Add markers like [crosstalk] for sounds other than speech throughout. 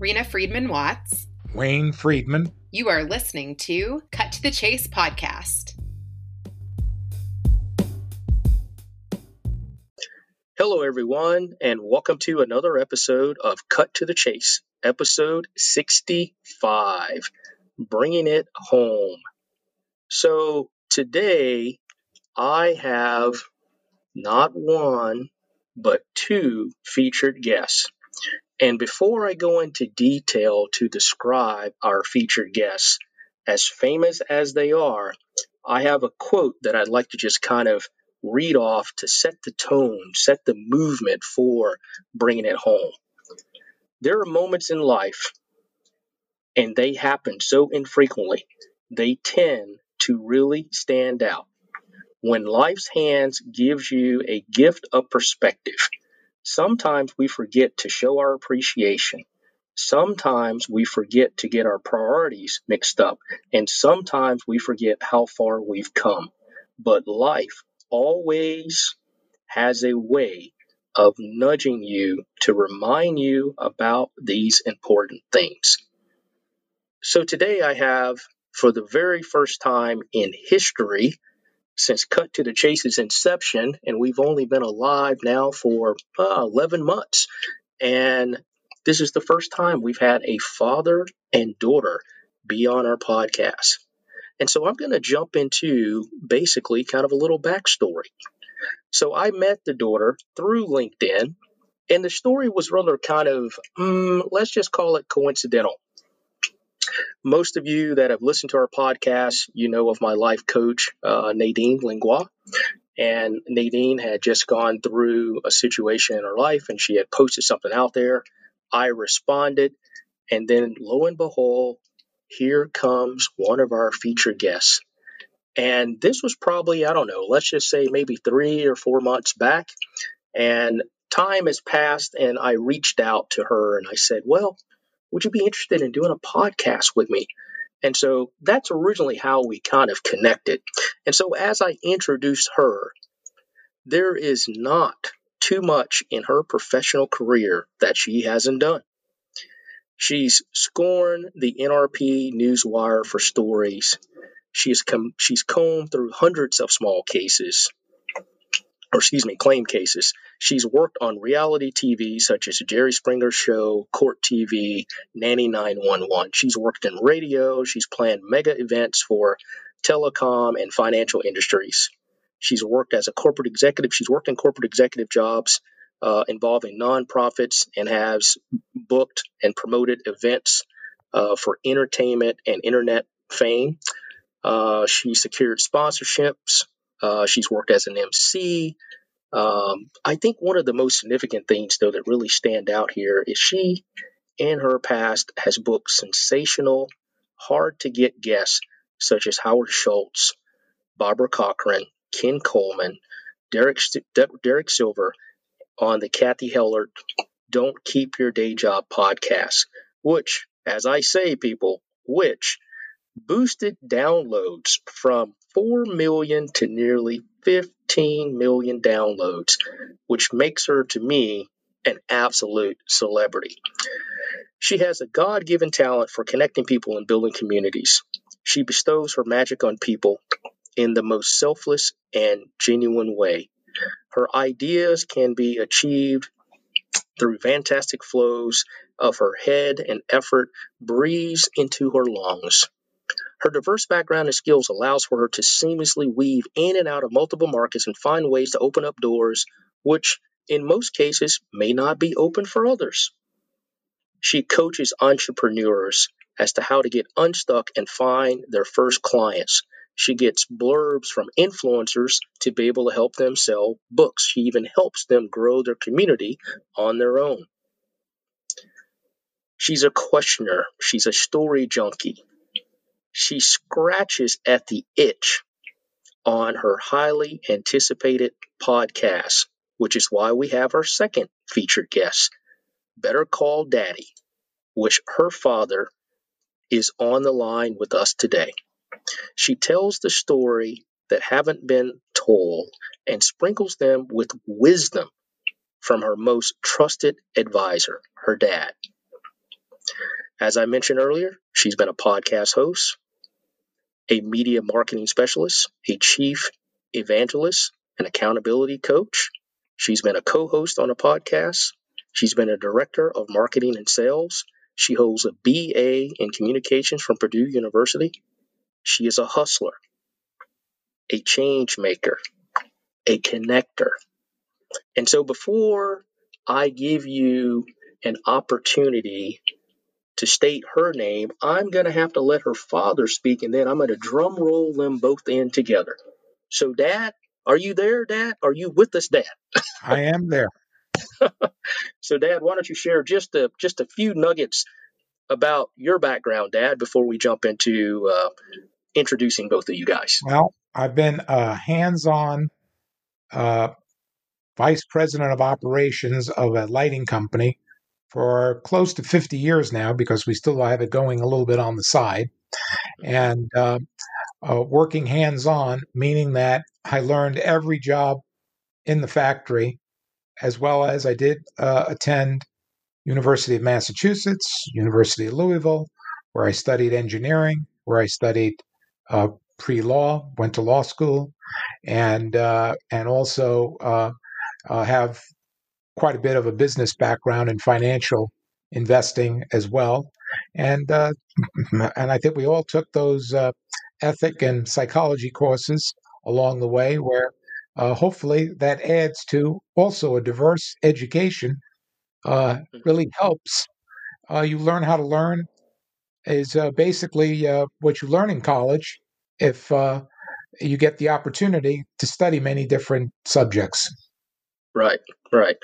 Rena Friedman Watts. Wayne Friedman. You are listening to Cut to the Chase podcast. Hello, everyone, and welcome to another episode of Cut to the Chase, episode 65, Bringing It Home. So, today I have not one, but two featured guests. And before I go into detail to describe our featured guests, as famous as they are, I have a quote that I'd like to just kind of read off to set the tone, set the movement for bringing it home. There are moments in life, and they happen so infrequently, they tend to really stand out. When life's hands gives you a gift of perspective, Sometimes we forget to show our appreciation. Sometimes we forget to get our priorities mixed up. And sometimes we forget how far we've come. But life always has a way of nudging you to remind you about these important things. So today I have, for the very first time in history, since Cut to the Chase's inception, and we've only been alive now for uh, 11 months. And this is the first time we've had a father and daughter be on our podcast. And so I'm going to jump into basically kind of a little backstory. So I met the daughter through LinkedIn, and the story was rather kind of, mm, let's just call it coincidental. Most of you that have listened to our podcast, you know of my life coach, uh, Nadine Lingua. And Nadine had just gone through a situation in her life and she had posted something out there. I responded. And then lo and behold, here comes one of our featured guests. And this was probably, I don't know, let's just say maybe three or four months back. And time has passed, and I reached out to her and I said, Well, would you be interested in doing a podcast with me? And so that's originally how we kind of connected. And so as I introduced her, there is not too much in her professional career that she hasn't done. She's scorned the NRP Newswire for stories. She's com- she's combed through hundreds of small cases or excuse me, claim cases. She's worked on reality TV such as Jerry Springer Show, Court TV, Nanny 911. She's worked in radio. She's planned mega events for telecom and financial industries. She's worked as a corporate executive. She's worked in corporate executive jobs uh, involving nonprofits and has booked and promoted events uh, for entertainment and internet fame. Uh, she secured sponsorships uh, she's worked as an MC. Um, I think one of the most significant things, though, that really stand out here is she, in her past, has booked sensational, hard to get guests such as Howard Schultz, Barbara Corcoran, Ken Coleman, Derek, Derek Sivers on the Cathy Heller Don't Keep Your Day Job podcast, which, as I say, people, which boosted downloads from 4 million to nearly 15 million downloads, which makes her, to me, an absolute celebrity. She has a God given talent for connecting people and building communities. She bestows her magic on people in the most selfless and genuine way. Her ideas can be achieved through fantastic flows of her head and effort breathes into her lungs. Her diverse background and skills allows for her to seamlessly weave in and out of multiple markets and find ways to open up doors which in most cases may not be open for others. She coaches entrepreneurs as to how to get unstuck and find their first clients. She gets blurbs from influencers to be able to help them sell books. She even helps them grow their community on their own. She's a questioner. She's a story junkie. She scratches at the itch on her highly anticipated podcast, which is why we have our second featured guest, Better Call Daddy, which her father is on the line with us today. She tells the story that haven't been told and sprinkles them with wisdom from her most trusted advisor, her dad. As I mentioned earlier, she's been a podcast host, a media marketing specialist, a chief evangelist, an accountability coach. She's been a co host on a podcast. She's been a director of marketing and sales. She holds a BA in communications from Purdue University. She is a hustler, a change maker, a connector. And so before I give you an opportunity to state her name, I'm going to have to let her father speak, and then I'm going to drum roll them both in together. So, Dad, are you there, Dad? Are you with us, Dad? I am there. [laughs] so, Dad, why don't you share just a just a few nuggets about your background, Dad, before we jump into uh, introducing both of you guys? Well, I've been a hands-on uh, vice president of operations of a lighting company for close to 50 years now because we still have it going a little bit on the side. And uh, uh, working hands on, meaning that I learned every job in the factory, as well as I did uh, attend University of Massachusetts, University of Louisville, where I studied engineering, where I studied uh, pre-law, went to law school, and uh, and also uh, have quite a bit of a business background and financial investing as well, and uh, [laughs] and I think we all took those uh, ethic and psychology courses along the way, where uh, hopefully that adds to also a diverse education. Uh, mm-hmm. really helps uh, you learn how to learn is uh, basically what you learn in college if you get the opportunity to study many different subjects. Right, right.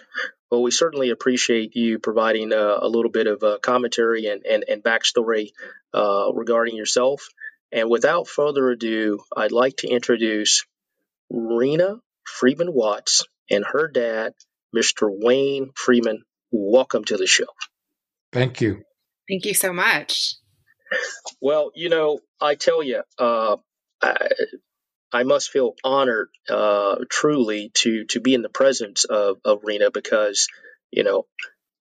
Well, we certainly appreciate you providing uh, a little bit of uh, commentary and, and, and backstory uh, regarding yourself. And without further ado, I'd like to introduce Rena Friedman Watts and her dad, Mr. Wayne Friedman. Welcome to the show. Thank you. Thank you so much. Well, you know, I tell you, uh, I, I must feel honored, uh, truly, to to be in the presence of, of Rena because, you know,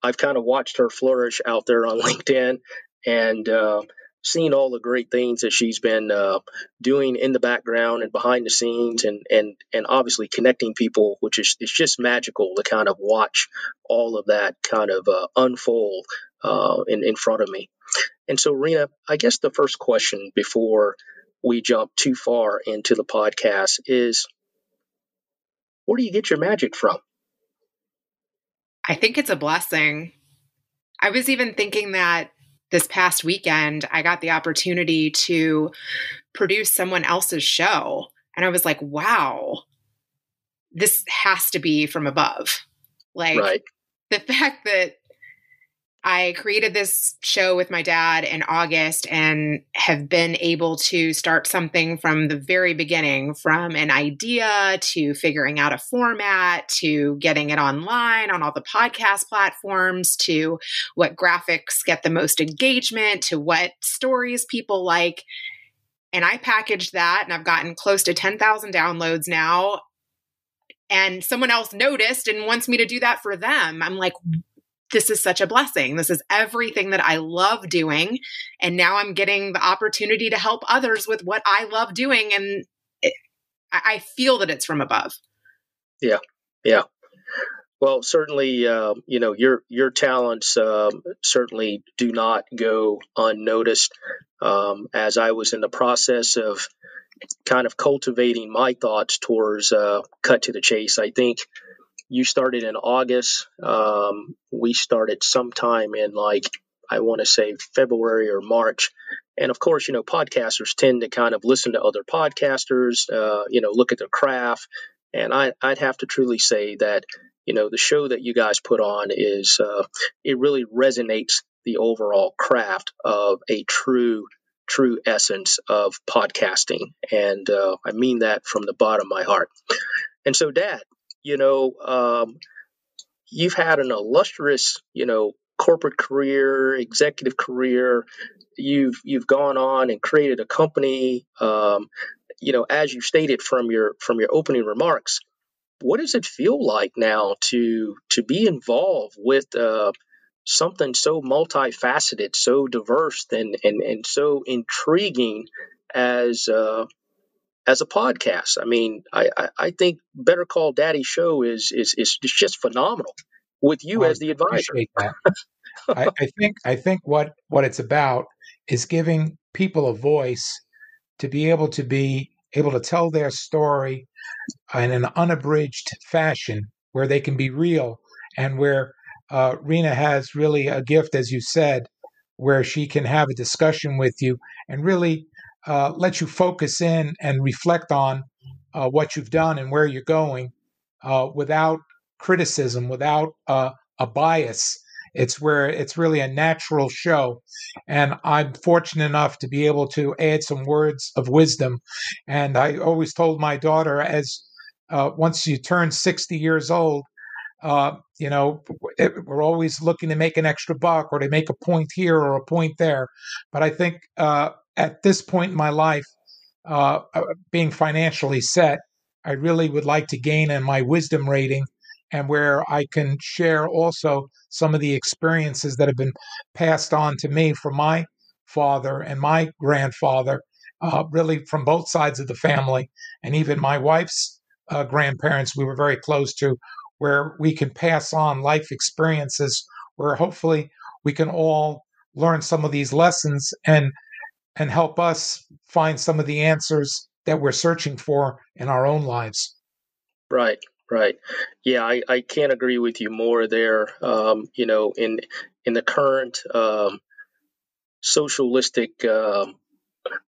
I've kind of watched her flourish out there on [laughs] LinkedIn and uh, seen all the great things that she's been uh, doing in the background and behind the scenes, and and and obviously connecting people, which is it's just magical to kind of watch all of that kind of uh, unfold uh, in in front of me. And so, Rena, I guess the first question before we jump too far into the podcast is where do you get your magic from? I think it's a blessing. I was even thinking that this past weekend, I got the opportunity to produce someone else's show. And I was like, wow, this has to be from above. Like right. the [laughs] fact that I created this show with my dad in August and have been able to start something from the very beginning from an idea to figuring out a format to getting it online on all the podcast platforms to what graphics get the most engagement to what stories people like. And I packaged that and I've gotten close to 10,000 downloads now. And someone else noticed and wants me to do that for them. I'm like, this is such a blessing. This is everything that I love doing. And now I'm getting the opportunity to help others with what I love doing. And it, I feel that it's from above. Yeah. Yeah. Well, certainly, uh, you know your your talents uh, certainly do not go unnoticed. Um, as I was in the process of kind of cultivating my thoughts towards uh, cut to the chase, I think you started in August. Um, we started sometime in like, I want to say February or March. And of course, you know, podcasters tend to kind of listen to other podcasters, uh, you know, look at their craft. And I, would have to truly say that, you know, the show that you guys put on is, uh, it really resonates the overall craft of a true, true essence of podcasting. And uh, I mean that from the bottom of my heart. And so, Dad, you know, um, you've had an illustrious, you know, corporate career, executive career. You've you've gone on and created a company. Um, you know, as you stated from your from your opening remarks, what does it feel like now to to be involved with uh, something so multifaceted, so diverse, and and and so intriguing as uh, as a podcast. I mean, I, I, I think Better Call Daddy show is is is just phenomenal with you Well, as the advisor. I, I think I think what what it's about is giving people a voice to be able to be able to tell their story in an unabridged fashion where they can be real and where uh, Rena has really a gift, as you said, where she can have a discussion with you and really uh, let you focus in and reflect on uh, what you've done and where you're going uh, without criticism, without uh, a bias. It's where it's really a natural show. And I'm fortunate enough to be able to add some words of wisdom. And I always told my daughter, as uh, once you turn 60 years old, uh, you know, it, we're always looking to make an extra buck or to make a point here or a point there. But I think uh, at this point in my life, uh, uh, being financially set, I really would like to gain in my wisdom rating and where I can share also some of the experiences that have been passed on to me from my father and my grandfather, uh, really from both sides of the family, and even my wife's uh, grandparents, we were very close to, where we can pass on life experiences where hopefully we can all learn some of these lessons and and help us find some of the answers that we're searching for in our own lives. Right, right. Yeah, I, I can't agree with you more there. Um, you know, in in the current um, socialistic um,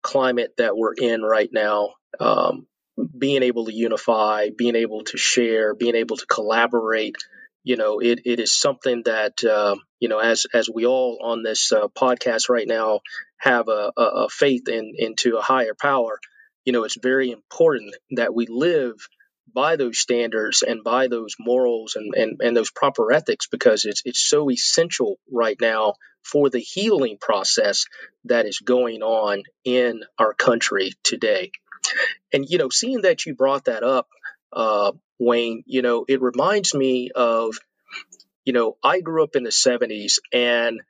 climate that we're in right now, um, being able to unify, being able to share, being able to collaborate, you know, it, it is something that, uh, you know, as, as we all on this uh, podcast right now have a, a, faith in, into a higher power, you know, it's very important that we live by those standards and by those morals and, and, and those proper ethics because it's, it's so essential right now for the healing process that is going on in our country today. And, you know, seeing that you brought that up, uh, Wayne, you know, it reminds me of, you know, I grew up in the 70s and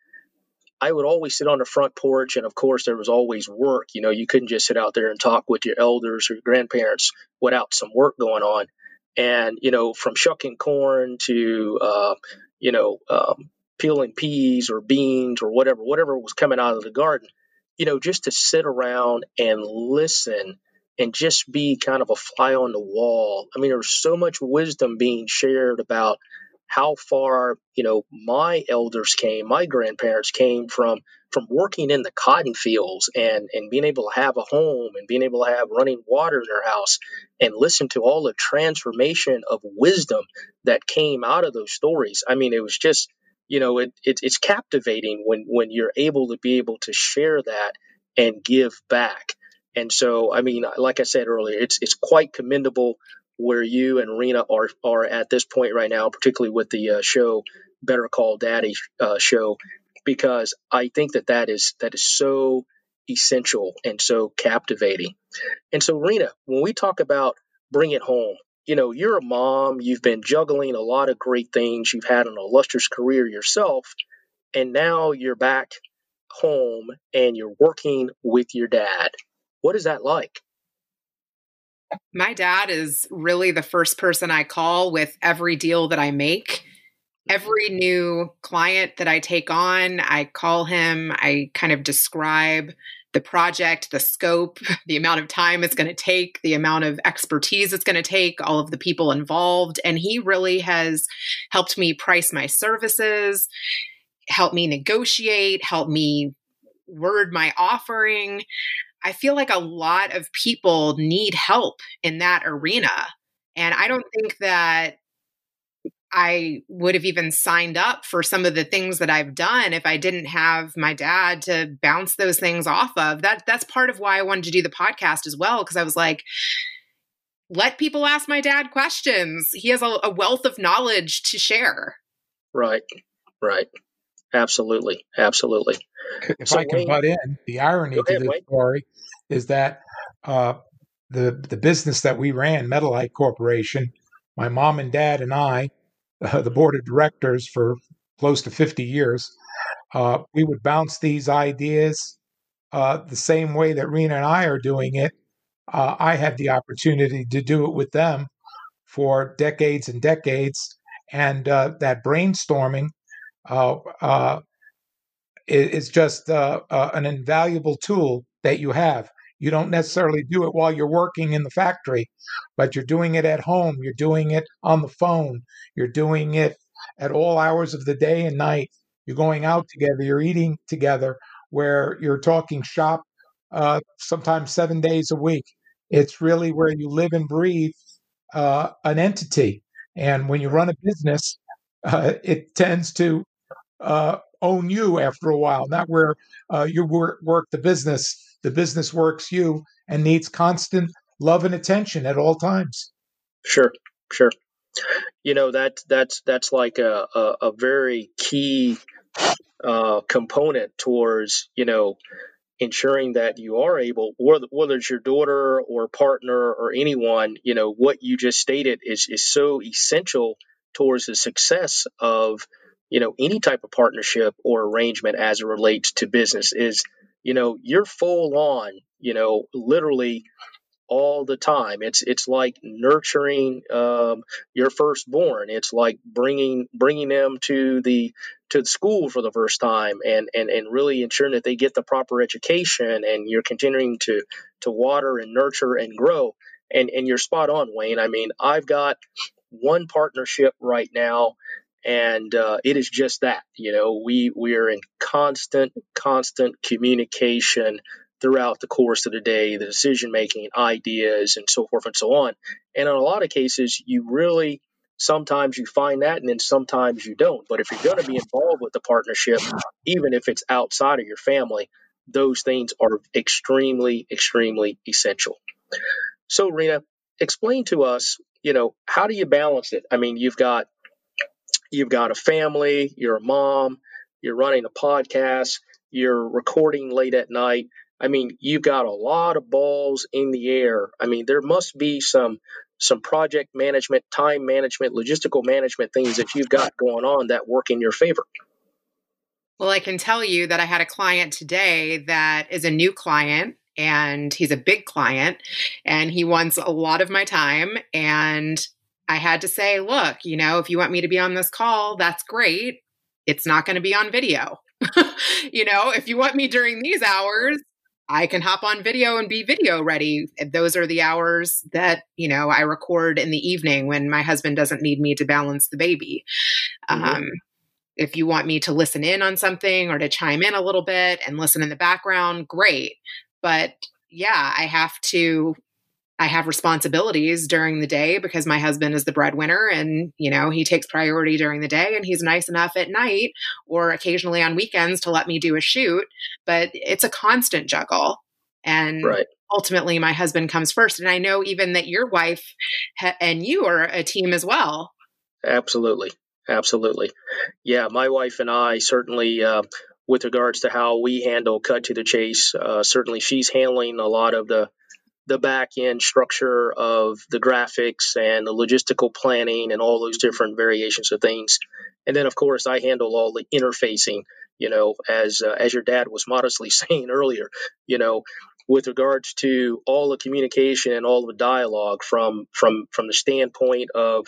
I would always sit on the front porch. And of course, there was always work. You know, you couldn't just sit out there and talk with your elders or your grandparents without some work going on. And, you know, from shucking corn to, uh, you know, um, peeling peas or beans or whatever, whatever was coming out of the garden, you know, just to sit around and listen and just be kind of a fly on the wall. I mean, there's so much wisdom being shared about how far you know my elders came, my grandparents came from from working in the cotton fields and and being able to have a home and being able to have running water in their house and listen to all the transformation of wisdom that came out of those stories. I mean, it was just you know it, it it's captivating when when you're able to be able to share that and give back. And so, I mean, like I said earlier, it's it's quite commendable where you and Rena are are at this point right now, particularly with the uh, show Better Call Daddy uh, show, because I think that that is that is so essential and so captivating. And so, Rena, when we talk about bring it home, you know, you're a mom, you've been juggling a lot of great things, you've had an illustrious career yourself, and now you're back home and you're working with your dad. What is that like? My dad is really the first person I call with every deal that I make. Every mm-hmm. new client that I take on, I call him, I kind of describe the project, the scope, [laughs] the amount of time it's going to take, the amount of expertise it's going to take, all of the people involved. And he really has helped me price my services, help me negotiate, help me word my offering. I feel like a lot of people need help in that arena. And I don't think that I would have even signed up for some of the things that I've done if I didn't have my dad to bounce those things off of. That that's part of why I wanted to do the podcast as well because I was like let people ask my dad questions. He has a, a wealth of knowledge to share. Right. Right. Absolutely. Absolutely. If so I can Wayne, butt in, the irony ahead, to the Wayne. story is that uh, the the business that we ran, Metalite Corporation, my mom and dad and I, uh, [laughs] the board of directors for close to 50 years. Uh, we would bounce these ideas uh, the same way that Rena and I are doing it. Uh, I had the opportunity to do it with them for decades and decades. And uh, that brainstorming uh, uh, is just an invaluable tool that you have. You don't necessarily do it while you're working in the factory, but you're doing it at home. You're doing it on the phone. You're doing it at all hours of the day and night. You're going out together. You're eating together where you're talking shop uh, sometimes seven days a week. It's really where you live and breathe uh, an entity. And when you run a business, [laughs] uh, it tends to uh, own you after a while, not where uh, you work, work the business. The business works you and needs constant love and attention at all times. Sure, sure. You know that that's that's like a a, a very key uh, component towards you know ensuring that you are able, whether, whether it's your daughter or partner or anyone, you know, what you just stated is, is so essential towards the success of, you know, any type of partnership or arrangement as it relates to business is, you know, you're full on, you know, literally all the time. It's it's like nurturing um, your firstborn. It's like bringing bringing them to the to school for the first time and, and and really ensuring that they get the proper education. And you're continuing to to water and nurture and grow. And and you're spot on, Wayne. I mean, I've got one partnership right now and uh, it is just that you know we we are in constant constant communication throughout the course of the day, the decision making, ideas, and so forth and so on. And in a lot of cases, you really sometimes you find that and then sometimes you don't. But if you're going to be involved with the partnership, even if it's outside of your family, those things are extremely, extremely essential. So, Rena, explain to us, you know, how do you balance it? I mean, you've got you've got a family, you're a mom, you're running a podcast, you're recording late at night. I mean, you've got a lot of balls in the air. I mean, there must be some some project management, time management, logistical management things that you've got going on that work in your favor. Well, I can tell you that I had a client today that is a new client and he's a big client and he wants a lot of my time and I had to say, look, you know, if you want me to be on this call, that's great. It's not going to be on video. [laughs] you know, if you want me during these hours, I can hop on video and be video ready. Those are the hours that, you know, I record in the evening when my husband doesn't need me to balance the baby. Mm-hmm. Um, if you want me to listen in on something or to chime in a little bit and listen in the background, great. But yeah, I have to I have responsibilities during the day because my husband is the breadwinner and, you know, he takes priority during the day and he's nice enough at night or occasionally on weekends to let me do a shoot. But it's a constant juggle. And right. ultimately, my husband comes first. And I know even that your wife ha- and you are a team as well. Absolutely. Absolutely. Yeah, my wife and I certainly. Uh, with regards to how we handle cut to the chase. Uh, certainly, she's handling a lot of the the back end structure of the graphics and the logistical planning and all those different variations of things. And then, of course, I handle all the interfacing. You know, as uh, as your dad was [laughs] modestly saying earlier, you know, with regards to all the communication and all the dialogue from from from the standpoint of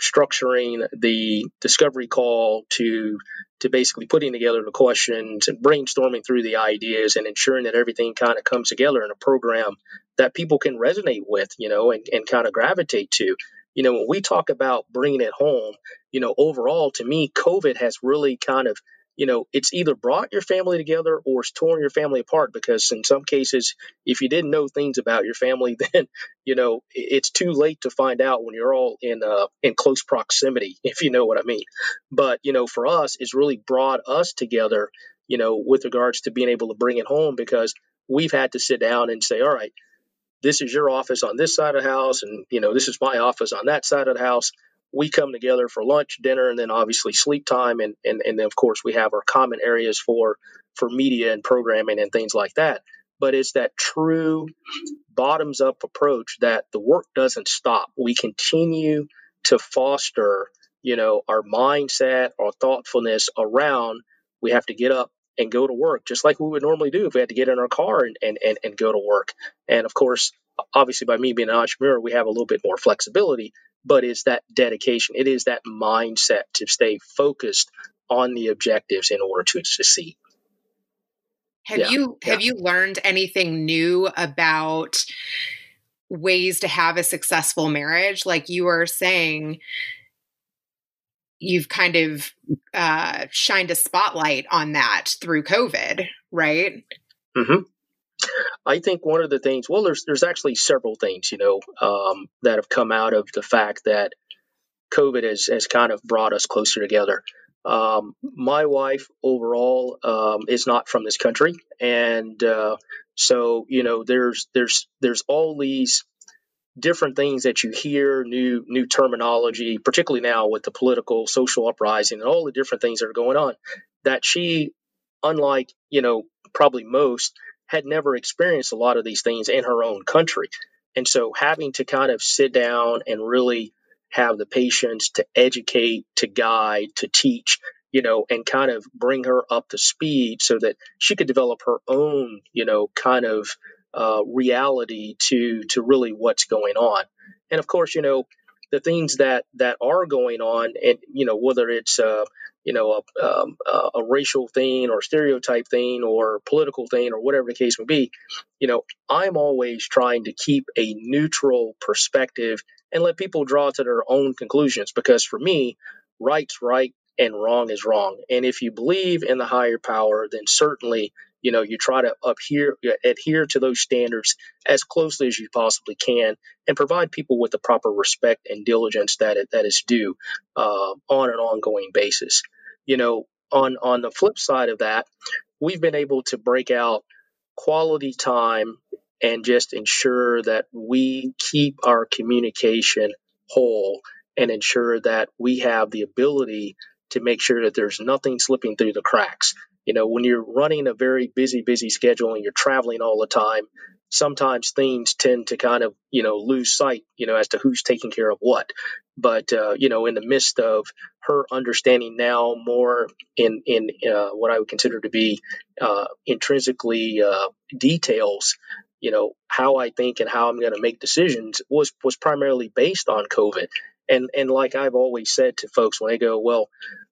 structuring the discovery call to to basically putting together the questions and brainstorming through the ideas and ensuring that everything kind of comes together in a program that people can resonate with, you know, and, and kind of gravitate to. You know, when we talk about bringing it home, you know, overall to me, COVID has really kind of you know, it's either brought your family together or it's torn your family apart because in some cases, if you didn't know things about your family, [laughs] then, you know, it's too late to find out when you're all in, uh, in close proximity, [laughs] if you know what I mean. But, you know, for us, it's really brought us together, you know, with regards to being able to bring it home because we've had to sit down and say, all right, this is your office on this side of the house and you know this is my office on that side of the house we come together for lunch, dinner, and then obviously sleep time, and and and then of course we have our common areas for for media and programming and things like that. But it's that true bottoms up approach that the work doesn't stop. We continue to foster you know, our mindset, our thoughtfulness around we have to get up and go to work, just like we would normally do if we had to get in our car and, and, and, and go to work. And of course, obviously, by me being an entrepreneur, we have a little bit more flexibility, but it's that dedication. It is that mindset to stay focused on the objectives in order to succeed. Have yeah, you yeah. have you learned anything new about ways to have a successful marriage? Like you were saying, you've kind of uh, shined a spotlight on that through COVID, right? Mm-hmm. I think one of the things, well, there's there's actually several things, you know, um, that have come out of the fact that COVID has has kind of brought us closer together. Um, my wife overall um, is not from this country, and uh, so you know, there's there's there's all these different things that you hear, new new terminology, particularly now with the political social uprising and all the different things that are going on, that she, unlike you know probably most, had never experienced a lot of these things in her own country, and so having to kind of sit down and really have the patience to educate, to guide, to teach, you know, and kind of bring her up to speed so that she could develop her own, you know, kind of uh, reality to to really what's going on. And of course, you know, the things that that are going on, and you know, whether it's uh, you know a, um, a racial thing or stereotype thing or political thing or whatever the case may be, you know, I'm always trying to keep a neutral perspective and let people draw to their own conclusions. Because for me, right's right and wrong is wrong. And if you believe in the higher power, then certainly you know you try to adhere adhere to those standards as closely as you possibly can and provide people with the proper respect and diligence that it, that is due uh, on an ongoing basis. You know on on the flip side of that we've been able to break out quality time and just ensure that we keep our communication whole and ensure that we have the ability to make sure that there's nothing slipping through the cracks you know, when you're running a very busy, busy schedule and you're traveling all the time, sometimes things tend to kind of, you know, lose sight, you know, as to who's taking care of what. But, uh, you know, in the midst of her understanding now more in, in uh, what I would consider to be uh, intrinsically uh, details, you know, how I think and how I'm going to make decisions was, was primarily based on COVID. And, and like I've always said to folks when they go, well,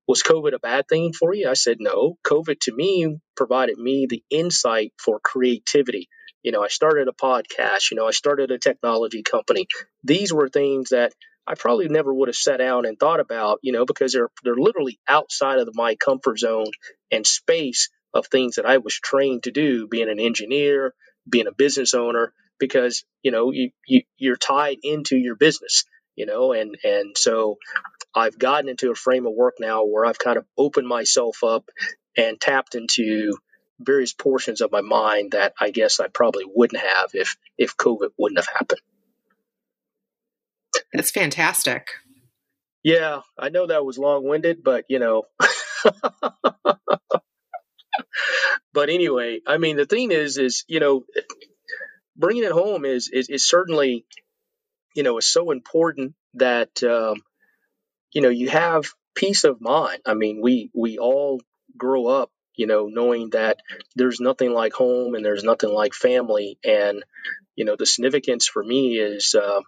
was COVID a bad thing for you? I said, no. COVID to me provided me the insight for creativity. You know, I started a podcast, you know, I started a technology company. These were things that I probably never would have sat down and thought about, you know, because they're they're literally outside of my comfort zone and space of things that I was trained to do, being an engineer, being a business owner, because you know you, you you're tied into your business, you know, and and so I've gotten into a frame of work now where I've kind of opened myself up and tapped into various portions of my mind that I guess I probably wouldn't have if if COVID wouldn't have happened. That's fantastic. Yeah, I know that was long-winded, but you know. [laughs] but anyway, I mean, the thing is, is you know, bringing it home is is, is certainly, you know, is so important that um, you know, you have peace of mind. I mean, we we all grow up, you know, knowing that there's nothing like home and there's nothing like family, and you know, the significance for me is uh,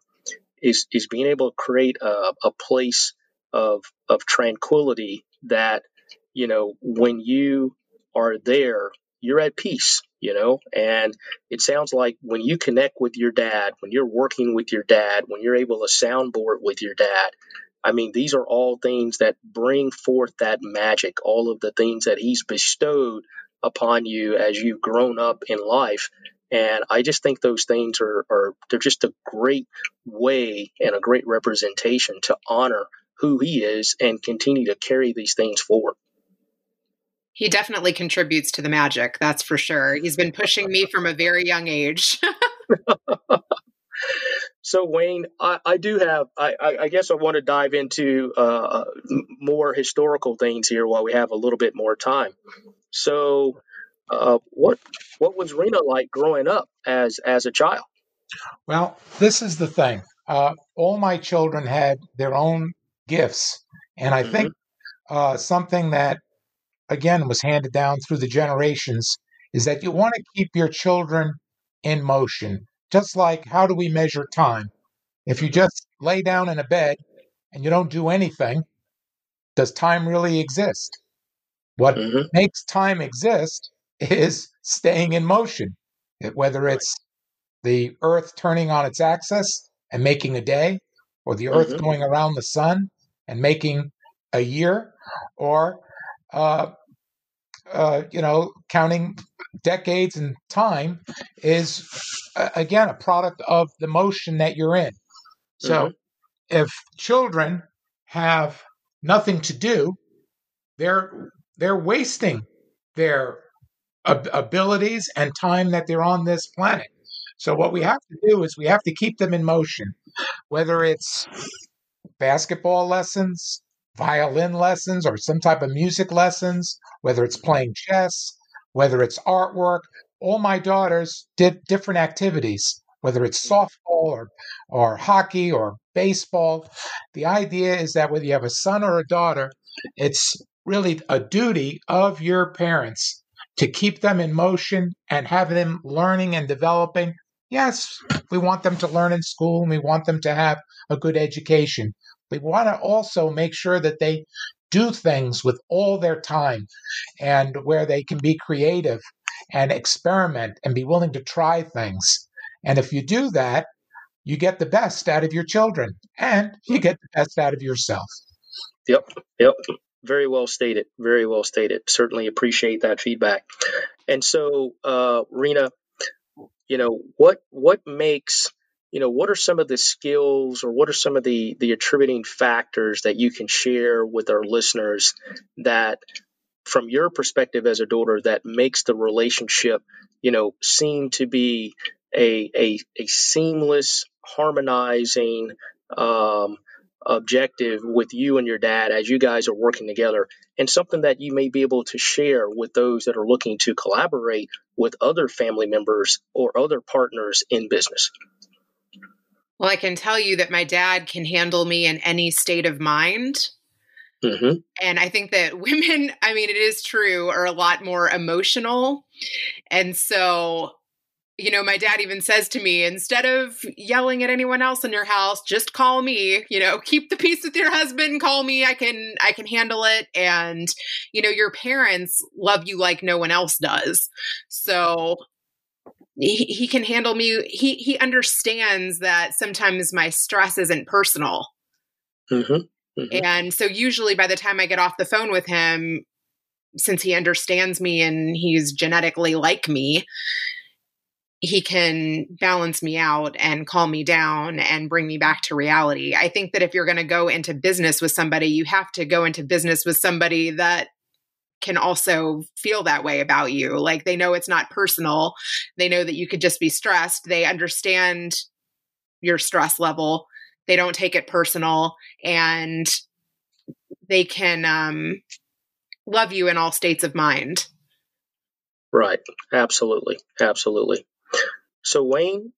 is is being able to create a, a place of of tranquility that you know when you are there you're at peace you know and it sounds like when you connect with your dad when you're working with your dad when you're able to soundboard with your dad I mean, these are all things that bring forth that magic, all of the things that He's bestowed upon you as you've grown up in life. And I just think those things are, are they're just a great way and a great representation to honor who He is and continue to carry these things forward. He definitely contributes to the magic, that's for sure. He's been pushing me from a very young age. [laughs] So Wayne, I, I do have. I, I, guess I want to dive into uh, more historical things here while we have a little bit more time. So, uh, what what was Rena like growing up as as a child? Well, this is the thing. Uh, all my children had their own gifts And I mm-hmm. think uh, something that, again, was handed down through the generations is that you want to keep your children in motion. Just like how do we measure time? If you just lay down in a bed and you don't do anything, does time really exist? What mm-hmm. makes time exist is staying in motion, whether it's the Earth turning on its axis and making a day, or the Earth mm-hmm. going around the sun and making a year, or uh, uh, you know, counting decades and time is uh, again a product of the motion that you're in. So, mm-hmm. if children have nothing to do, they're they're wasting their ab- abilities and time that they're on this planet. So what we have to do is we have to keep them in motion, whether it's basketball lessons, violin lessons, or some type of music lessons, whether it's playing chess, whether it's artwork. All my daughters did different activities, whether it's softball or, or hockey or baseball. The idea is that whether you have a son or a daughter, it's really a duty of your parents to keep them in motion and have them learning and developing. Yes, we want them to learn in school and we want them to have a good education. We want to also make sure that they do things with all their time and where they can be creative and experiment and be willing to try things. And if you do that, you get the best out of your children and you get the best out of yourself. Yep. Yep. Very well stated. Very well stated. Certainly appreciate that feedback. And so, uh, Rena, you know, what what makes you know what are some of the skills or what are some of the the attributing factors that you can share with our listeners that from your perspective as a daughter that makes the relationship you know seem to be a a, a seamless harmonizing um, objective with you and your dad as you guys are working together? And something that you may be able to share with those that are looking to collaborate with other family members or other partners in business well, I can tell you that my dad can handle me in any state of mind. Mm-hmm. And I think that [laughs] women, I mean, it is true, are a lot more emotional. And so, you know, my dad even says to me, instead of yelling at anyone else in your house, just call me, you know, keep the peace with your husband, call me. I can, I can handle it. And, you know, your parents love you like no one else does. So he, he can handle me he he understands that sometimes my stress isn't personal mm-hmm. Mm-hmm. and so usually by the time i get off the phone with him since he understands me and he's genetically like me he can balance me out and calm me down and bring me back to reality. I think that if you're going to go into business with somebody, you have to go into business with somebody that can also feel that way about you. Like they know it's not personal. They know that you could just be stressed. They understand your stress level. They don't take it personal and they can um, love you in all states of mind. Right. Absolutely. Absolutely. So Wayne,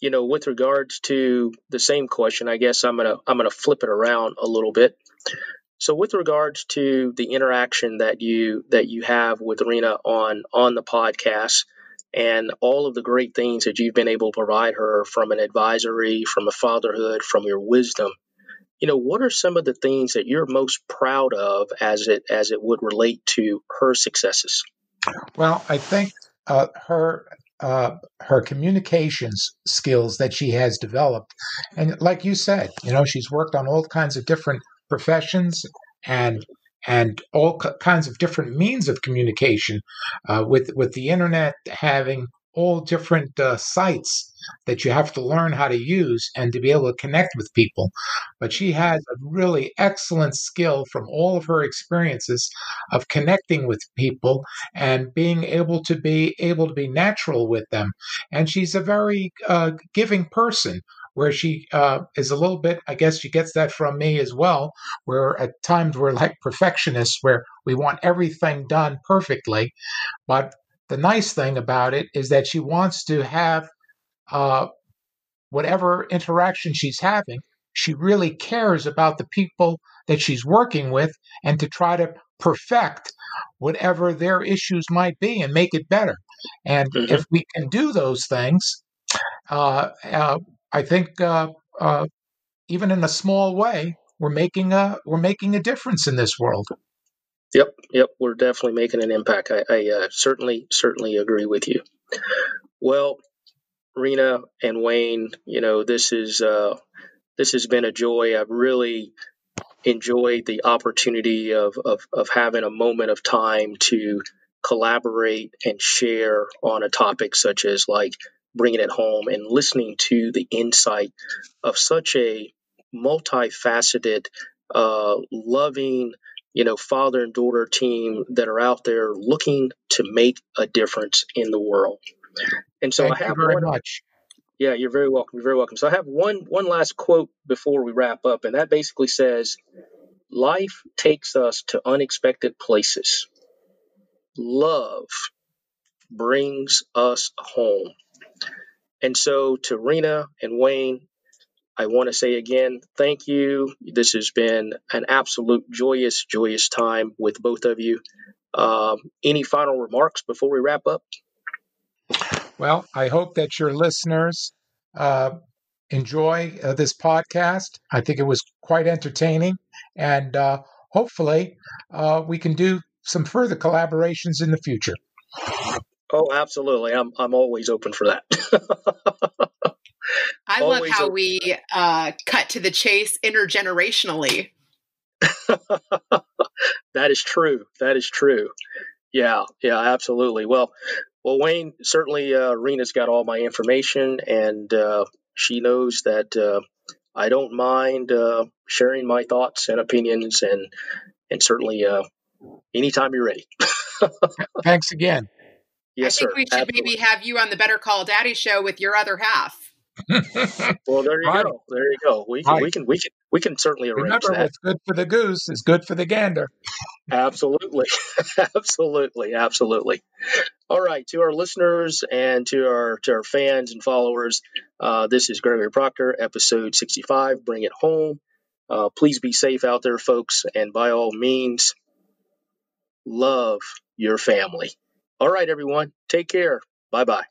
you know, with regards to the same question, I guess I'm gonna I'm gonna flip it around a little bit. So with regards to the interaction that you that you have with Rena on on the podcast and all of the great things that you've been able to provide her from an advisory, from a fatherhood, from your wisdom, you know, what are some of the things that you're most proud of as it as it would relate to her successes? Well, I think uh, her uh, her communications skills that she has developed, and like you said, you know, she's worked on all kinds of different professions and and all kinds of different means of communication uh, with with the internet having all different uh, sites that you have to learn how to use and to be able to connect with people. But she has a really excellent skill from all of her experiences of connecting with people and being able to be able to be natural with them. And she's a very uh, giving person where she uh, is a little bit, I guess she gets that from me as well, where at times we're like perfectionists, where we want everything done perfectly. But the nice thing about it is that she wants to have uh, whatever interaction she's having, she really cares about the people that she's working with and to try to perfect whatever their issues might be and make it better. And Mm-hmm. if we can do those things, uh, uh, I think uh, uh, even in a small way, we're making a we're making a difference in this world. Yep, yep, we're definitely making an impact. I, I uh, certainly, certainly agree with you. Well, Rena and Wayne, you know, this is uh, this has been a joy. I've really enjoyed the opportunity of, of of having a moment of time to collaborate and share on a topic such as like bringing it home and listening to the insight of such a multifaceted, uh, loving you know, father and daughter team that are out there looking to make a difference in the world. And so Thank I have you very one, much. yeah, you're very welcome. You're very welcome. So I have one one last quote before we wrap up, and that basically says, "Life takes us to unexpected places. Love brings us home." And so to Rena and Wayne, I want to say again, thank you. This has been an absolute joyous, joyous time with both of you. Um, any final remarks before we wrap up? Well, I hope that your listeners uh, enjoy uh, this podcast. I think it was quite entertaining, and uh, hopefully, uh, we can do some further collaborations in the future. Oh, absolutely. I'm I'm always open for that. I [laughs] love how a- we uh, cut to the chase intergenerationally. [laughs] that is true. That is true. Yeah, yeah, absolutely. Well, well, Wayne certainly. Uh, Rena's got all my information, and uh, she knows that uh, I don't mind uh, sharing my thoughts and opinions, and and certainly uh, anytime you're ready. [laughs] Thanks again. Yes, I think sir. we should Absolutely. maybe have you on the Better Call Daddy show with your other half. [laughs] Well, there you Right. go. There you go. We can, Right. we can we can we can certainly arrange Remember, that. what's good for the goose is good for the gander. Absolutely. [laughs] absolutely. Absolutely. All right. To our listeners and to our to our fans and followers, uh, this is Gregory Proctor, episode 65. Bring it home. Uh, please be safe out there, folks, and by all means, love your family. All right, everyone. Take care. Bye bye.